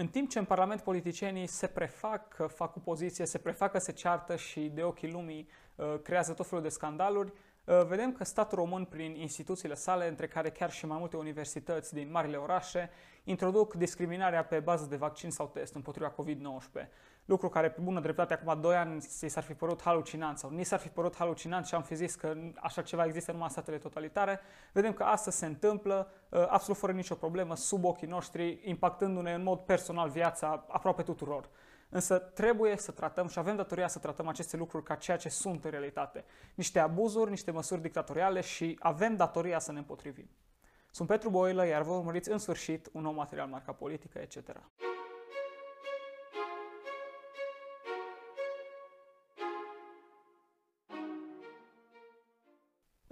În timp ce în Parlament politicienii se prefac că fac opoziție, se prefac că se ceartă și de ochii lumii uh, creează tot felul de scandaluri, uh, vedem că statul român, prin instituțiile sale, între care chiar și mai multe universități din marile orașe, introduc discriminarea pe bază de vaccin sau test împotriva COVID-19 lucru care pe bună dreptate acum 2 ani s-ar fi părut halucinant sau ni s-ar fi părut halucinant și am fi zis că așa ceva există numai în statele totalitare, vedem că asta se întâmplă uh, absolut fără nicio problemă sub ochii noștri, impactându-ne în mod personal viața aproape tuturor. Însă trebuie să tratăm și avem datoria să tratăm aceste lucruri ca ceea ce sunt în realitate. Niște abuzuri, niște măsuri dictatoriale și avem datoria să ne împotrivim. Sunt Petru Boilă, iar vă urmăriți în sfârșit un nou material marca politică, etc.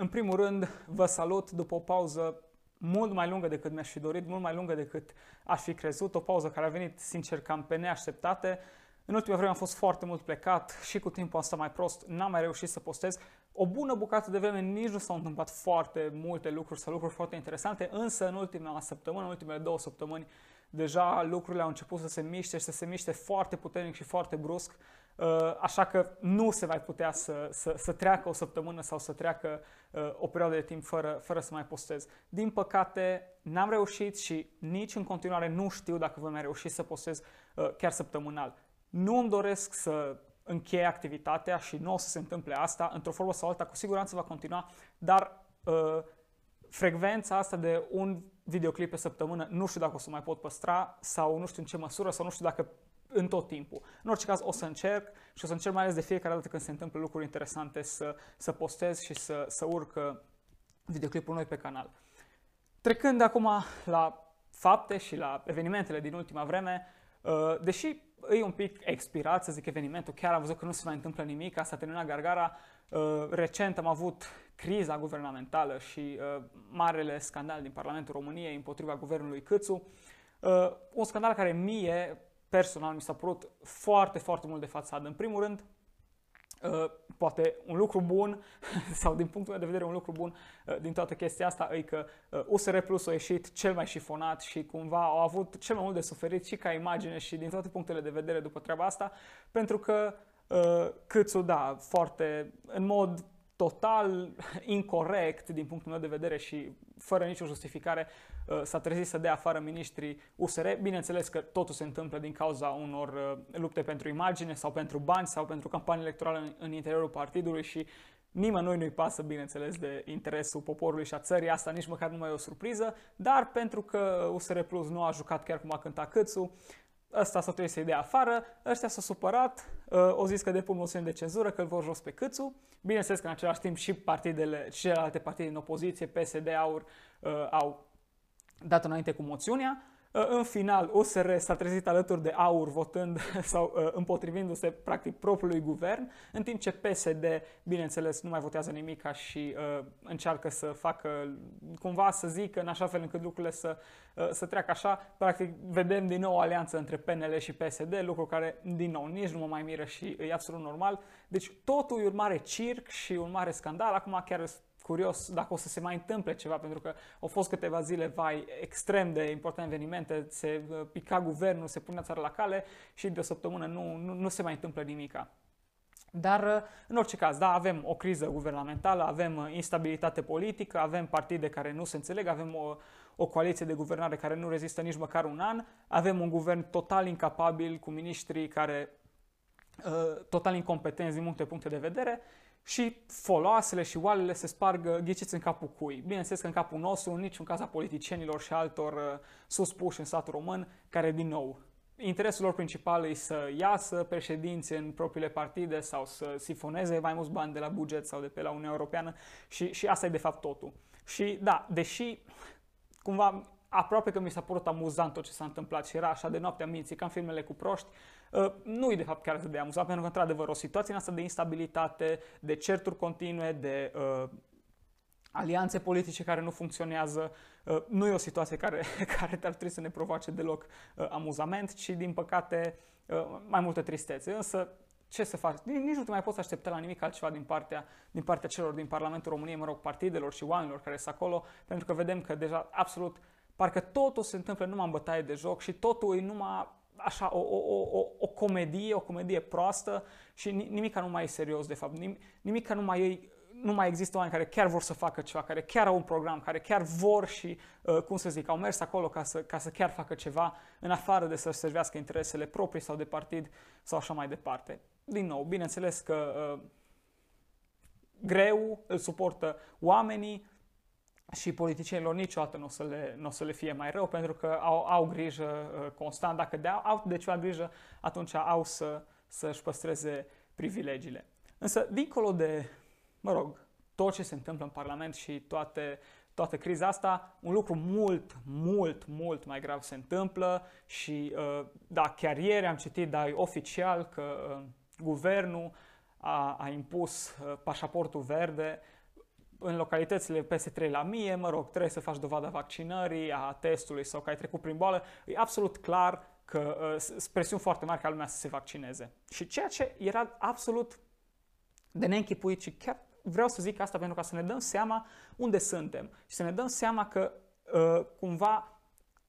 În primul rând, vă salut după o pauză mult mai lungă decât mi-aș fi dorit, mult mai lungă decât aș fi crezut, o pauză care a venit, sincer, cam pe neașteptate. În ultima vreme am fost foarte mult plecat și cu timpul asta mai prost n-am mai reușit să postez. O bună bucată de vreme nici nu s-au întâmplat foarte multe lucruri sau lucruri foarte interesante, însă în ultima săptămână, în ultimele două săptămăni, deja lucrurile au început să se miște și să se miște foarte puternic și foarte brusc. Uh, așa că nu se va putea să, să, să treacă o săptămână sau să treacă uh, o perioadă de timp fără, fără să mai postez. Din păcate, n-am reușit și nici în continuare nu știu dacă voi mai reuși să postez uh, chiar săptămânal. Nu îmi doresc să încheie activitatea și nu o să se întâmple asta, într-o formă sau alta, cu siguranță va continua, dar uh, frecvența asta de un videoclip pe săptămână nu știu dacă o să mai pot păstra sau nu știu în ce măsură sau nu știu dacă în tot timpul. În orice caz o să încerc și o să încerc mai ales de fiecare dată când se întâmplă lucruri interesante să, să postez și să, să urc uh, videoclipul noi pe canal. Trecând acum la fapte și la evenimentele din ultima vreme, uh, deși e un pic expirat, să zic, evenimentul, chiar am văzut că nu se mai întâmplă nimic, asta a terminat Gargara, uh, recent am avut criza guvernamentală și marele scandal din Parlamentul României împotriva guvernului Câțu, un scandal care mie personal mi s-a părut foarte, foarte mult de fațadă. În primul rând, Uh, poate un lucru bun sau din punctul meu de vedere un lucru bun uh, din toată chestia asta e că uh, USR Plus a ieșit cel mai șifonat și cumva au avut cel mai mult de suferit și ca imagine și din toate punctele de vedere după treaba asta pentru că uh, Câțu, da, foarte în mod total incorrect din punctul meu de vedere și fără nicio justificare uh, s-a trezit să dea afară ministrii USR. Bineînțeles că totul se întâmplă din cauza unor uh, lupte pentru imagine sau pentru bani sau pentru campanii electorale în interiorul partidului și Nimănui nu-i pasă, bineînțeles, de interesul poporului și a țării, asta nici măcar nu mai e o surpriză, dar pentru că USR Plus nu a jucat chiar cum a cântat Câțu, ăsta s-a trebuit să-i dea afară, ăștia s-au supărat, uh, au zis că depun moțiune de cenzură, că îl vor jos pe Câțu. Bineînțeles că în același timp și partidele, celelalte partide din opoziție, PSD, AUR, uh, au dat înainte cu moțiunea. Uh, în final, USR s-a trezit alături de AUR votând sau uh, împotrivindu-se practic propriului guvern, în timp ce PSD, bineînțeles, nu mai votează nimic și uh, încearcă să facă cumva să zică în așa fel încât lucrurile să, uh, să treacă așa. Practic, vedem din nou o alianță între PNL și PSD, lucru care, din nou, nici nu mă mai miră și e absolut normal. Deci totul e un mare circ și un mare scandal. Acum chiar curios dacă o să se mai întâmple ceva, pentru că au fost câteva zile, vai, extrem de importante evenimente, se uh, pica guvernul, se punea țara la cale și de o săptămână nu, nu, nu se mai întâmplă nimica. Dar, uh, în orice caz, da, avem o criză guvernamentală, avem uh, instabilitate politică, avem partide care nu se înțeleg, avem o, o coaliție de guvernare care nu rezistă nici măcar un an, avem un guvern total incapabil cu miniștrii care uh, total incompetenți din multe puncte de vedere și foloasele și oalele se sparg ghiciți în capul cui. Bineînțeles că în capul nostru, în niciun caz a politicienilor și altor uh, suspuși în statul român, care, din nou, interesul lor principal e să iasă președinți în propriile partide sau să sifoneze mai mulți bani de la buget sau de pe la Uniunea Europeană și, și asta e de fapt totul. Și da, deși cumva aproape că mi s-a părut amuzant tot ce s-a întâmplat și era așa de noaptea minții, ca în filmele cu proști, uh, nu e de fapt chiar atât de amuzant, pentru că într-adevăr o situație în asta de instabilitate, de certuri continue, de uh, alianțe politice care nu funcționează, uh, nu e o situație care, care ar trebui să ne provoace deloc uh, amuzament, ci din păcate uh, mai multă tristețe. Însă ce să faci? Nici nu te mai poți aștepta la nimic altceva din partea, din partea celor din Parlamentul României, mă rog, partidelor și oamenilor care sunt acolo, pentru că vedem că deja absolut Parcă totul se întâmplă numai în bătaie de joc și totul e numai așa o, o, o, o comedie, o comedie proastă și nimic nu mai e serios de fapt, nimic nu mai e nu mai există oameni care chiar vor să facă ceva, care chiar au un program, care chiar vor și, uh, cum să zic, au mers acolo ca să, ca să chiar facă ceva, în afară de să-și servească interesele proprii sau de partid sau așa mai departe. Din nou, bineînțeles că uh, greu îl suportă oamenii și politicienilor niciodată nu o să le, n-o să le fie mai rău pentru că au, au grijă uh, constant. Dacă de, au de ceva grijă, atunci au să, să-și păstreze privilegiile. Însă, dincolo de mă rog, tot ce se întâmplă în Parlament și toate, toată criza asta, un lucru mult, mult, mult mai grav se întâmplă și uh, da, chiar ieri am citit, dar oficial, că uh, guvernul a, a impus uh, pașaportul verde în localitățile peste 3 la mie, mă rog, trebuie să faci dovada vaccinării, a testului sau că ai trecut prin boală. E absolut clar că uh, presiuni foarte mari ca lumea să se vaccineze. Și ceea ce era absolut de neînchipuit și chiar vreau să zic asta pentru ca să ne dăm seama unde suntem și să ne dăm seama că uh, cumva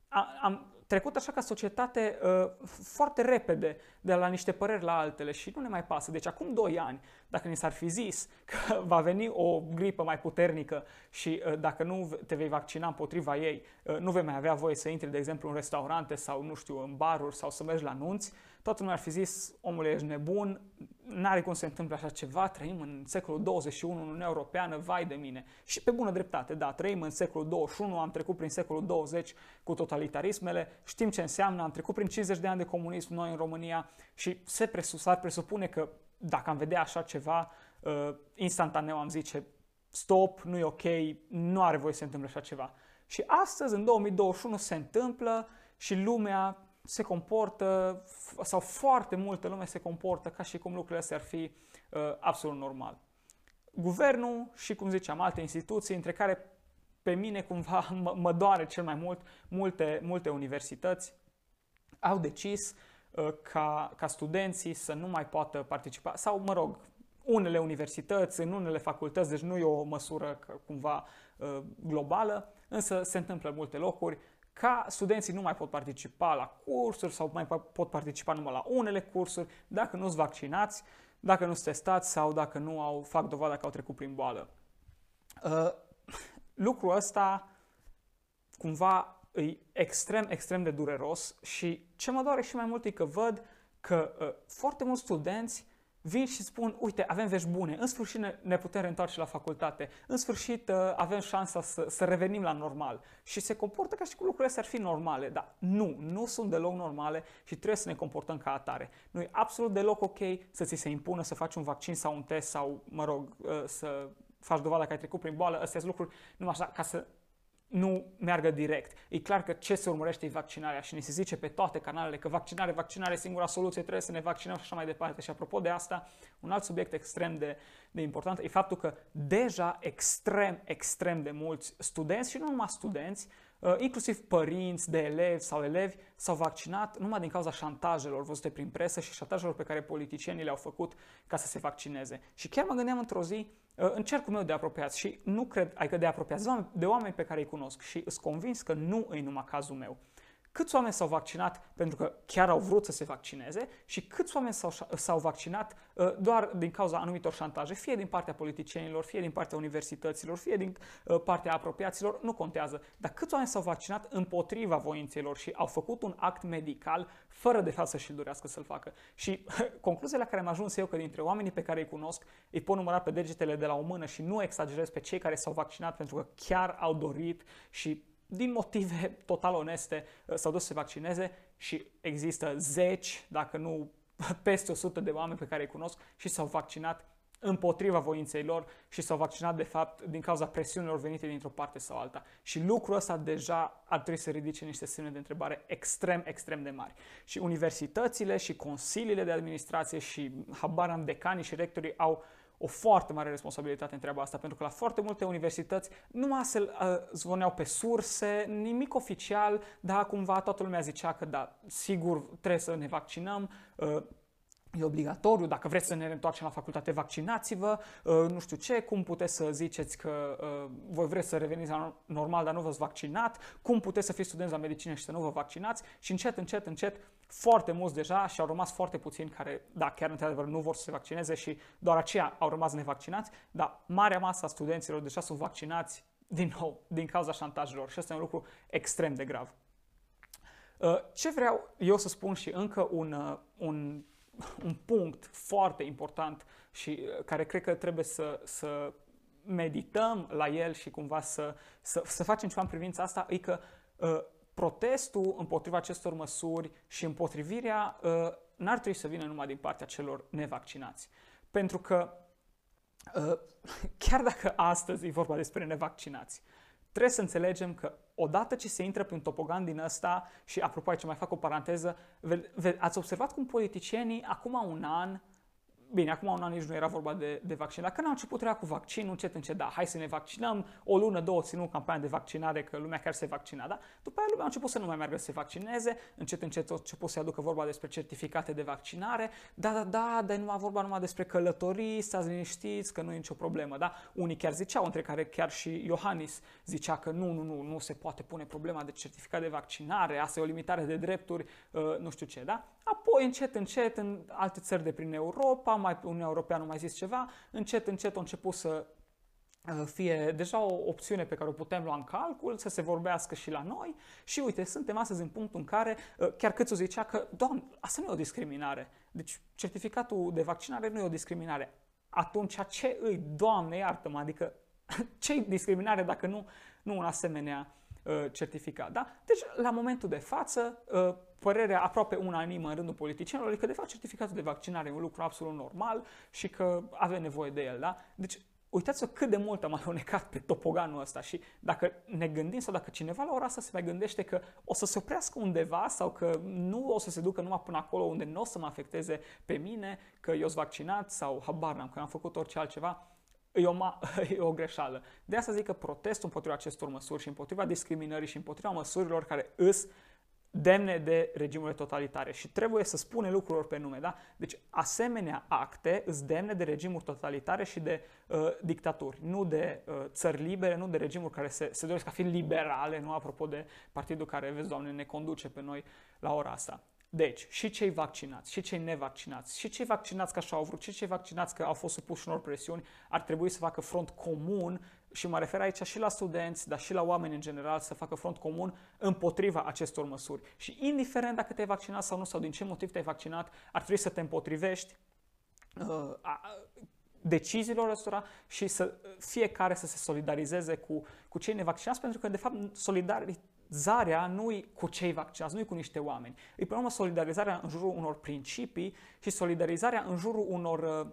a, am trecut așa ca societate uh, foarte repede de la niște păreri la altele și nu ne mai pasă. Deci acum 2 ani, dacă ni s-ar fi zis că va veni o gripă mai puternică și uh, dacă nu te vei vaccina împotriva ei, uh, nu vei mai avea voie să intri, de exemplu, în restaurante sau, nu știu, în baruri sau să mergi la nunți, toată lumea ar fi zis, omul ești nebun, n-are cum să se întâmple așa ceva, trăim în secolul 21 în Uniunea Europeană, vai de mine. Și pe bună dreptate, da, trăim în secolul 21, am trecut prin secolul 20 cu totalitarismele, știm ce înseamnă, am trecut prin 50 de ani de comunism noi în România și se presus, ar presupune că dacă am vedea așa ceva, uh, instantaneu am zice stop, nu e ok, nu are voie să se întâmple așa ceva. Și astăzi, în 2021, se întâmplă și lumea se comportă, sau foarte multă lume se comportă ca și cum lucrurile astea ar fi uh, absolut normal. Guvernul și, cum ziceam, alte instituții, între care pe mine cumva mă, mă doare cel mai mult, multe, multe universități au decis uh, ca, ca studenții să nu mai poată participa, sau, mă rog, unele universități, în unele facultăți, deci nu e o măsură cumva uh, globală, însă se întâmplă în multe locuri, ca studenții nu mai pot participa la cursuri sau mai pot participa numai la unele cursuri dacă nu sunt vaccinați, dacă nu sunt testați sau dacă nu au, fac dovada că au trecut prin boală. Uh, lucrul ăsta cumva e extrem, extrem de dureros și ce mă doare și mai mult e că văd că uh, foarte mulți studenți vin și spun, uite, avem vești bune, în sfârșit ne, ne putem reîntoarce la facultate, în sfârșit uh, avem șansa să, să revenim la normal. Și se comportă ca și cum lucrurile astea ar fi normale, dar nu, nu sunt deloc normale și trebuie să ne comportăm ca atare. Nu e absolut deloc ok să ți se impună să faci un vaccin sau un test sau, mă rog, uh, să faci dovada că ai trecut prin boală, astea sunt lucruri numai așa ca să nu meargă direct. E clar că ce se urmărește e vaccinarea și ne se zice pe toate canalele că vaccinare, vaccinare e singura soluție, trebuie să ne vaccinăm și așa mai departe. Și apropo de asta, un alt subiect extrem de, de important e faptul că deja extrem, extrem de mulți studenți și nu numai studenți, uh, inclusiv părinți de elevi sau elevi s-au vaccinat numai din cauza șantajelor văzute prin presă și șantajelor pe care politicienii le-au făcut ca să se vaccineze. Și chiar mă gândeam într-o zi, Uh, în cercul meu de apropiați și nu cred, adică de apropiați, de oameni pe care îi cunosc și sunt convins că nu e numai cazul meu. Câți oameni s-au vaccinat pentru că chiar au vrut să se vaccineze și câți oameni s-au, s-au vaccinat uh, doar din cauza anumitor șantaje, fie din partea politicienilor, fie din partea universităților, fie din uh, partea apropiaților, nu contează. Dar câți oameni s-au vaccinat împotriva voințelor și au făcut un act medical fără de fapt să-și dorească să-l facă. Și concluzia la care am ajuns eu că dintre oamenii pe care îi cunosc îi pot număra pe degetele de la o mână și nu exagerez pe cei care s-au vaccinat pentru că chiar au dorit și din motive total oneste uh, s-au dus să se vaccineze și există zeci, dacă nu peste 100 de oameni pe care îi cunosc și s-au vaccinat împotriva voinței lor și s-au vaccinat de fapt din cauza presiunilor venite dintr-o parte sau alta. Și lucrul ăsta deja ar trebui să ridice niște semne de întrebare extrem, extrem de mari. Și universitățile și consiliile de administrație și habar am decanii și rectorii au o foarte mare responsabilitate în treaba asta, pentru că la foarte multe universități numai se uh, zvoneau pe surse, nimic oficial, dar cumva toată lumea zicea că da, sigur trebuie să ne vaccinăm, uh, e obligatoriu, dacă vreți să ne întoarcem la facultate, vaccinați-vă, uh, nu știu ce, cum puteți să ziceți că uh, voi vreți să reveniți la normal, dar nu v-ați vaccinat, cum puteți să fiți studenți la medicină și să nu vă vaccinați? Și încet, încet, încet, foarte mulți deja și au rămas foarte puțini care, da, chiar într-adevăr nu vor să se vaccineze și doar aceia au rămas nevaccinați, dar marea masă a studenților deja sunt vaccinați din nou, din cauza șantajelor și asta e un lucru extrem de grav. Uh, ce vreau eu să spun și încă un, un un punct foarte important și uh, care cred că trebuie să, să medităm la el și cumva să, să, să facem ceva în privința asta, e că uh, protestul împotriva acestor măsuri și împotrivirea uh, n-ar trebui să vină numai din partea celor nevaccinați. Pentru că uh, chiar dacă astăzi e vorba despre nevaccinați, trebuie să înțelegem că odată ce se intră pe un topogan din ăsta, și apropo aici mai fac o paranteză, ați observat cum politicienii acum un an Bine, acum un an nici nu era vorba de, de vaccin, dar când a început era cu vaccinul, încet, încet, da, hai să ne vaccinăm, o lună, două, ținut campania de vaccinare, că lumea chiar se vaccina, da? După aia lumea a început să nu mai meargă să se vaccineze, încet, încet a început să aducă vorba despre certificate de vaccinare, da, da, da, dar nu a vorba numai despre călătorii, stați liniștiți, că nu e nicio problemă, da? Unii chiar ziceau, între care chiar și Iohannis zicea că nu, nu, nu, nu se poate pune problema de certificat de vaccinare, asta e o limitare de drepturi, uh, nu știu ce, da? Apoi, încet, încet, în alte țări de prin Europa, mai Uniunea Europeană mai zis ceva, încet, încet a început să uh, fie deja o opțiune pe care o putem lua în calcul, să se vorbească și la noi și uite, suntem astăzi în punctul în care uh, chiar cât o zicea că, doamne, asta nu e o discriminare. Deci certificatul de vaccinare nu e o discriminare. Atunci ce îi, Doamne, iartă-mă, adică ce discriminare dacă nu, nu un asemenea uh, certificat, da? Deci, la momentul de față, uh, părerea aproape unanimă în rândul politicienilor e că, de fapt, certificatul de vaccinare e un lucru absolut normal și că avem nevoie de el, da? Deci, uitați-vă cât de mult am alunecat pe topoganul ăsta și dacă ne gândim sau dacă cineva la ora asta se mai gândește că o să se oprească undeva sau că nu o să se ducă numai până acolo unde nu o să mă afecteze pe mine, că eu sunt vaccinat sau habar n-am, că am făcut orice altceva, e o, ma- e o greșeală. De asta zic că protestul împotriva acestor măsuri și împotriva discriminării și împotriva măsurilor care îs demne de regimurile totalitare și trebuie să spune lucrurilor pe nume, da? Deci asemenea acte îți demne de regimuri totalitare și de uh, dictaturi, nu de uh, țări libere, nu de regimuri care se, se doresc a fi liberale, nu apropo de partidul care, vezi, Doamne, ne conduce pe noi la ora asta. Deci, și cei vaccinați, și cei nevaccinați, și cei vaccinați că așa au vrut, și cei vaccinați că au fost supuși unor presiuni, ar trebui să facă front comun și mă refer aici și la studenți, dar și la oameni în general, să facă front comun împotriva acestor măsuri. Și indiferent dacă te-ai vaccinat sau nu, sau din ce motiv te-ai vaccinat, ar trebui să te împotrivești uh, a, deciziilor ăstora și să fiecare să se solidarizeze cu, cu cei nevaccinați, pentru că, de fapt, solidarizarea nu e cu cei vaccinați, nu e cu niște oameni. E, pe urmă, solidarizarea în jurul unor principii și solidarizarea în jurul unor uh,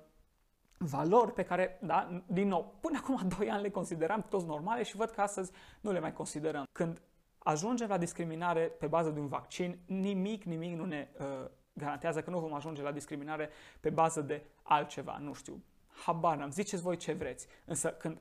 valori pe care, da, din nou, până acum 2 ani le consideram toți normale și văd că astăzi nu le mai considerăm. Când ajungem la discriminare pe bază de un vaccin, nimic, nimic nu ne uh, garantează că nu vom ajunge la discriminare pe bază de altceva, nu știu, habar n-am, ziceți voi ce vreți. Însă când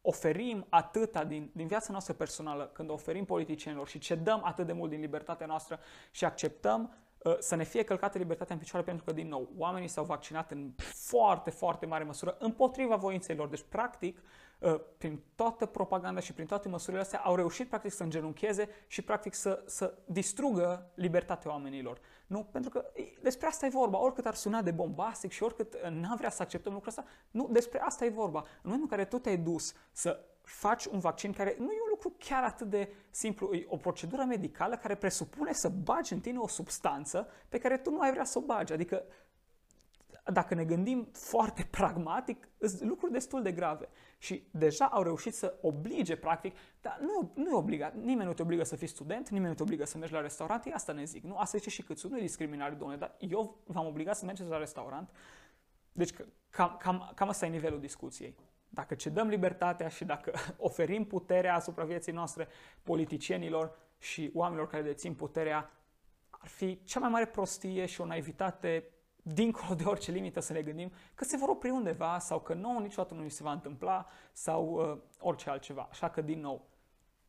oferim atâta din, din viața noastră personală, când oferim politicienilor și cedăm atât de mult din libertatea noastră și acceptăm Uh, să ne fie călcată libertatea în picioare pentru că, din nou, oamenii s-au vaccinat în foarte, foarte mare măsură împotriva voinței lor. Deci, practic, uh, prin toată propaganda și prin toate măsurile astea, au reușit, practic, să îngenuncheze și, practic, să, să distrugă libertatea oamenilor. Nu? Pentru că despre asta e vorba. Oricât ar suna de bombastic și oricât uh, n-am vrea să acceptăm lucrul ăsta, nu, despre asta e vorba. În momentul în care tu te-ai dus să faci un vaccin care nu e un lucru chiar atât de simplu, e o procedură medicală care presupune să bagi în tine o substanță pe care tu nu ai vrea să o bagi. Adică, dacă ne gândim foarte pragmatic, sunt lucruri destul de grave. Și deja au reușit să oblige, practic, dar nu, nu e obligat, nimeni nu te obligă să fii student, nimeni nu te obligă să mergi la restaurant, asta ne zic, nu? Asta zice și câțu, nu e discriminare, domnule, dar eu v-am obligat să mergeți la restaurant. Deci cam, cam, cam asta e nivelul discuției. Dacă cedăm libertatea și dacă oferim puterea asupra vieții noastre politicienilor și oamenilor care dețin puterea, ar fi cea mai mare prostie și o naivitate dincolo de orice limită să ne gândim că se vor opri undeva sau că nouă niciodată nu se va întâmpla sau uh, orice altceva. Așa că, din nou,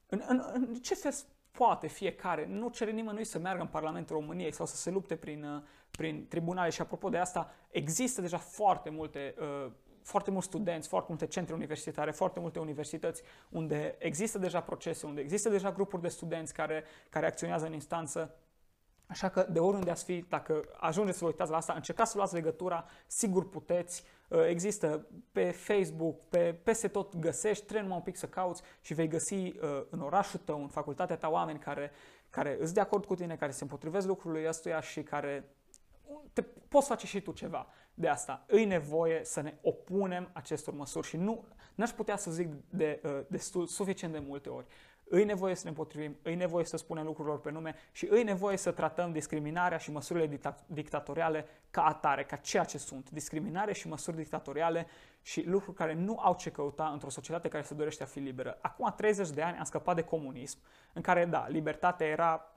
în, în, în ce fel poate fiecare, nu cere nimănui să meargă în Parlamentul României sau să se lupte prin, uh, prin tribunale și apropo de asta, există deja foarte multe uh, foarte mulți studenți, foarte multe centre universitare, foarte multe universități unde există deja procese, unde există deja grupuri de studenți care, care acționează în instanță. Așa că de oriunde ați fi, dacă ajungeți să vă uitați la asta, încercați să luați legătura, sigur puteți. Uh, există pe Facebook, pe, peste tot găsești, trebuie numai un pic să cauți și vei găsi uh, în orașul tău, în facultatea ta, oameni care, care îți de acord cu tine, care se împotrivesc lucrurile ăstuia și care te, poți face și tu ceva de asta. Îi nevoie să ne opunem acestor măsuri și nu n-aș putea să zic de, uh, destul, suficient de multe ori. Îi nevoie să ne împotrivim, îi nevoie să spunem lucrurilor pe nume și îi nevoie să tratăm discriminarea și măsurile dicta- dictatoriale ca atare, ca ceea ce sunt. Discriminare și măsuri dictatoriale și lucruri care nu au ce căuta într-o societate care se dorește a fi liberă. Acum 30 de ani am scăpat de comunism, în care, da, libertatea era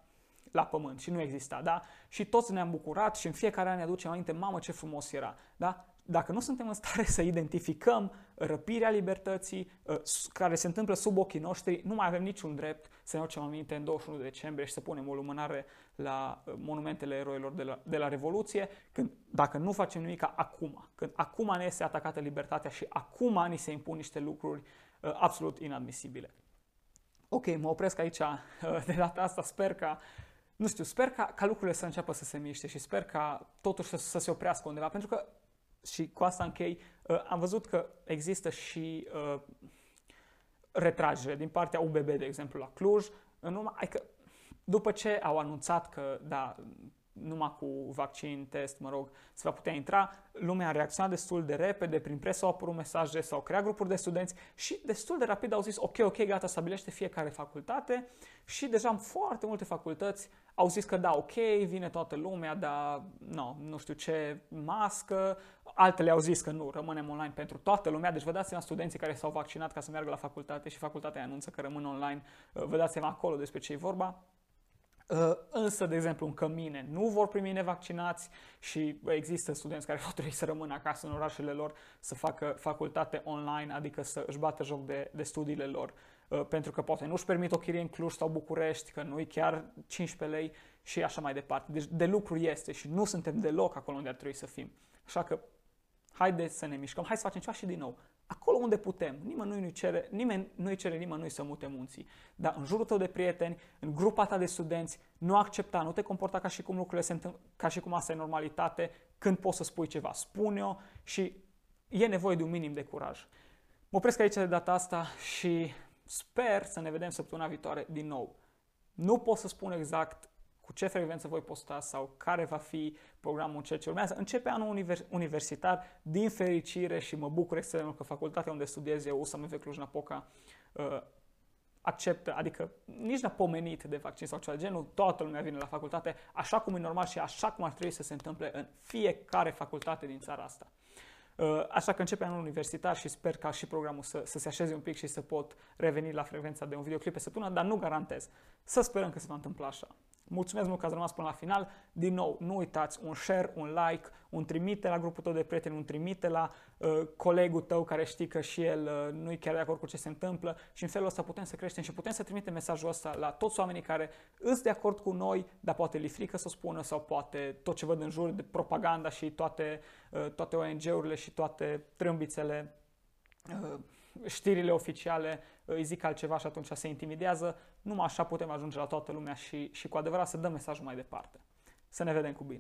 la pământ și nu exista, da? Și toți ne-am bucurat și în fiecare an ne aducem aminte, mamă ce frumos era, da? Dacă nu suntem în stare să identificăm răpirea libertății uh, care se întâmplă sub ochii noștri, nu mai avem niciun drept să ne aducem aminte în 21 decembrie și să punem o lumânare la uh, monumentele eroilor de la, de la Revoluție, când, dacă nu facem nimic acum, când acum ne este atacată libertatea și acum ni se impun niște lucruri uh, absolut inadmisibile. Ok, mă opresc aici de data asta, sper că nu știu, sper ca, ca lucrurile să înceapă să se miște și sper ca totuși să, să se oprească undeva, pentru că, și cu asta închei, uh, am văzut că există și uh, retragere din partea UBB, de exemplu, la Cluj, în urma, adică după ce au anunțat că, da, numai cu vaccin, test, mă rog, se va putea intra. Lumea a reacționat destul de repede, prin presă au apărut mesaje, s-au creat grupuri de studenți și destul de rapid au zis ok, ok, gata, stabilește fiecare facultate și deja în foarte multe facultăți au zis că da, ok, vine toată lumea, dar no, nu știu ce, mască, altele au zis că nu, rămânem online pentru toată lumea, deci vă dați seama studenții care s-au vaccinat ca să meargă la facultate și facultatea anunță că rămân online, vă dați seama acolo despre ce e vorba. Uh, însă, de exemplu, în cămine nu vor primi nevaccinați și există studenți care vor trebui să rămână acasă în orașele lor să facă facultate online, adică să își bată joc de, de studiile lor, uh, pentru că poate nu-și permit o chirie în Cluj sau București, că nu-i chiar 15 lei și așa mai departe. Deci de lucru este și nu suntem deloc acolo unde ar trebui să fim. Așa că haideți să ne mișcăm, hai să facem ceva și din nou acolo unde putem. Nimeni nu-i cere, nimeni nu-i cere nimănui să mute munții. Dar în jurul tău de prieteni, în grupa ta de studenți, nu accepta, nu te comporta ca și cum lucrurile se întâmplă, ca și cum asta e normalitate, când poți să spui ceva. Spune-o și e nevoie de un minim de curaj. Mă opresc aici de data asta și sper să ne vedem săptămâna viitoare din nou. Nu pot să spun exact cu ce frecvență voi posta sau care va fi programul în ceea ce urmează. Începe anul univers- universitar, din fericire și mă bucur extrem că facultatea unde studiez eu, USAMV Cluj-Napoca, uh, acceptă, adică nici n-a pomenit de vaccin sau ceva de genul, toată lumea vine la facultate, așa cum e normal și așa cum ar trebui să se întâmple în fiecare facultate din țara asta. Uh, așa că începe anul universitar și sper ca și programul să, să se așeze un pic și să pot reveni la frecvența de un videoclip pe săptămână, dar nu garantez. Să sperăm că se va întâmpla așa. Mulțumesc mult că ați rămas până la final. Din nou, nu uitați un share, un like, un trimite la grupul tău de prieteni, un trimite la uh, colegul tău care știi că și el uh, nu e chiar de acord cu ce se întâmplă și în felul ăsta putem să creștem și putem să trimitem mesajul ăsta la toți oamenii care sunt de acord cu noi, dar poate li frică să o spună sau poate tot ce văd în jur de propaganda și toate, uh, toate ONG-urile și toate trâmbițele uh, știrile oficiale îi zic altceva și atunci se intimidează. Numai așa putem ajunge la toată lumea și, și cu adevărat să dăm mesajul mai departe. Să ne vedem cu bine!